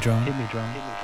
drone. Hit me drum. Hit me.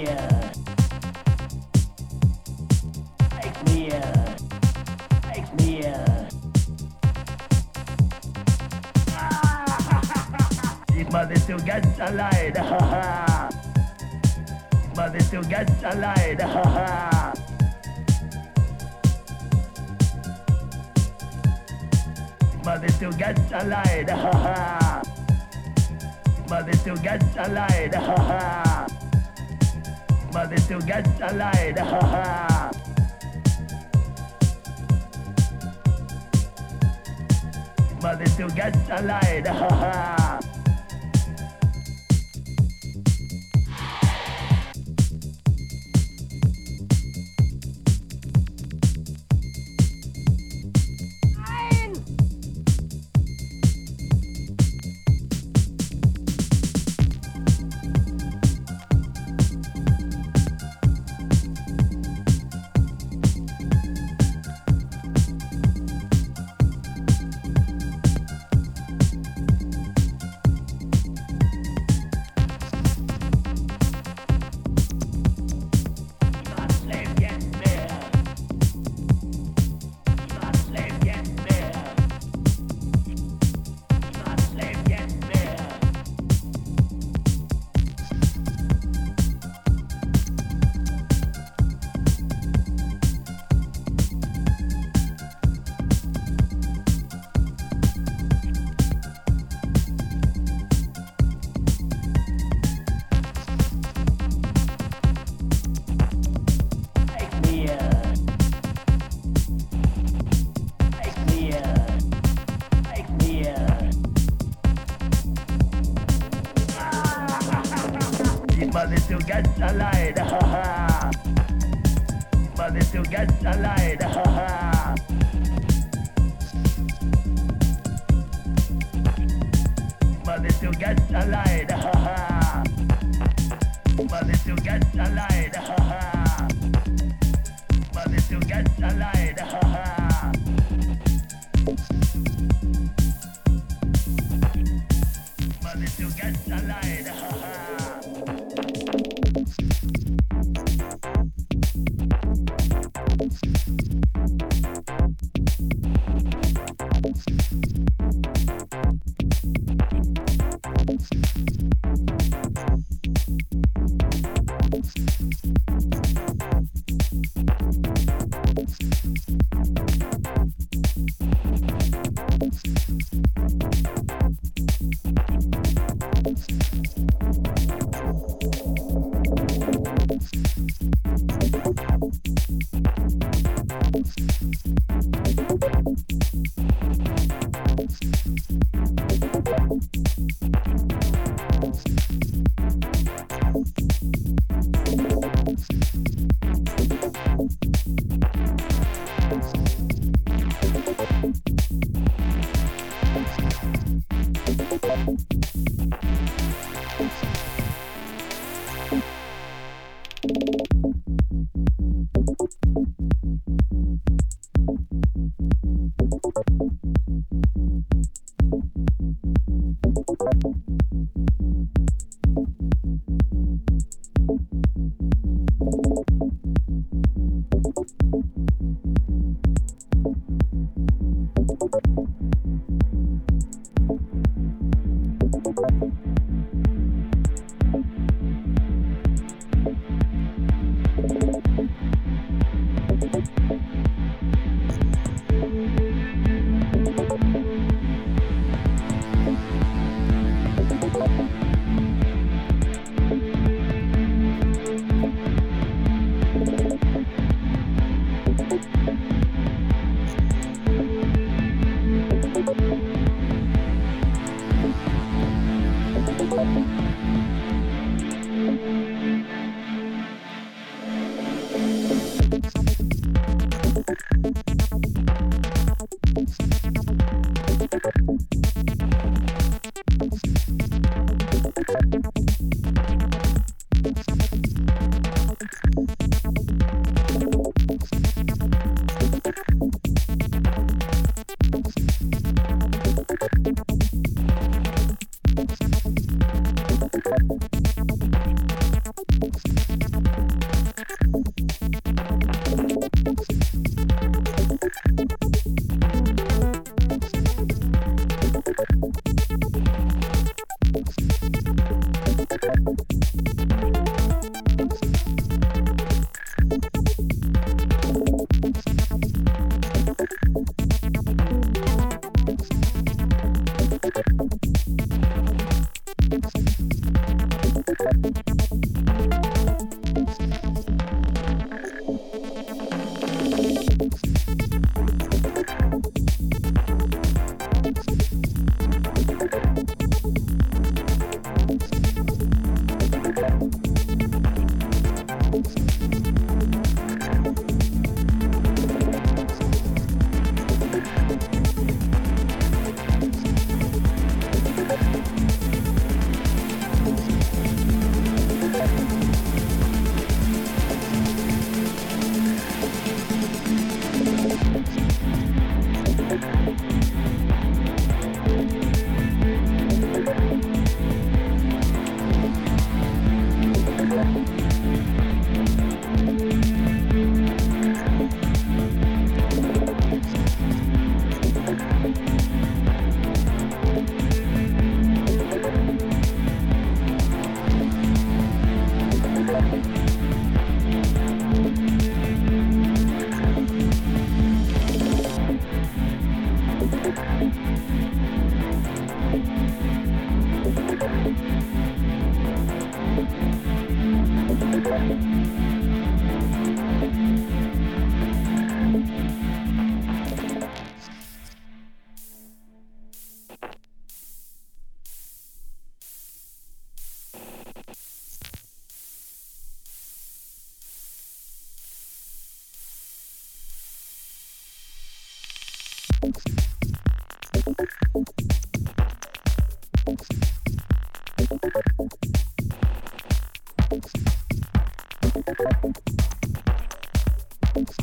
Mother still gets ha! but it still a light but it still gets allied. Money to get a light, ha. Money to get a light, ha. Money to get a light, ha. Money to get a light, ha. Money to get a light, Thanks.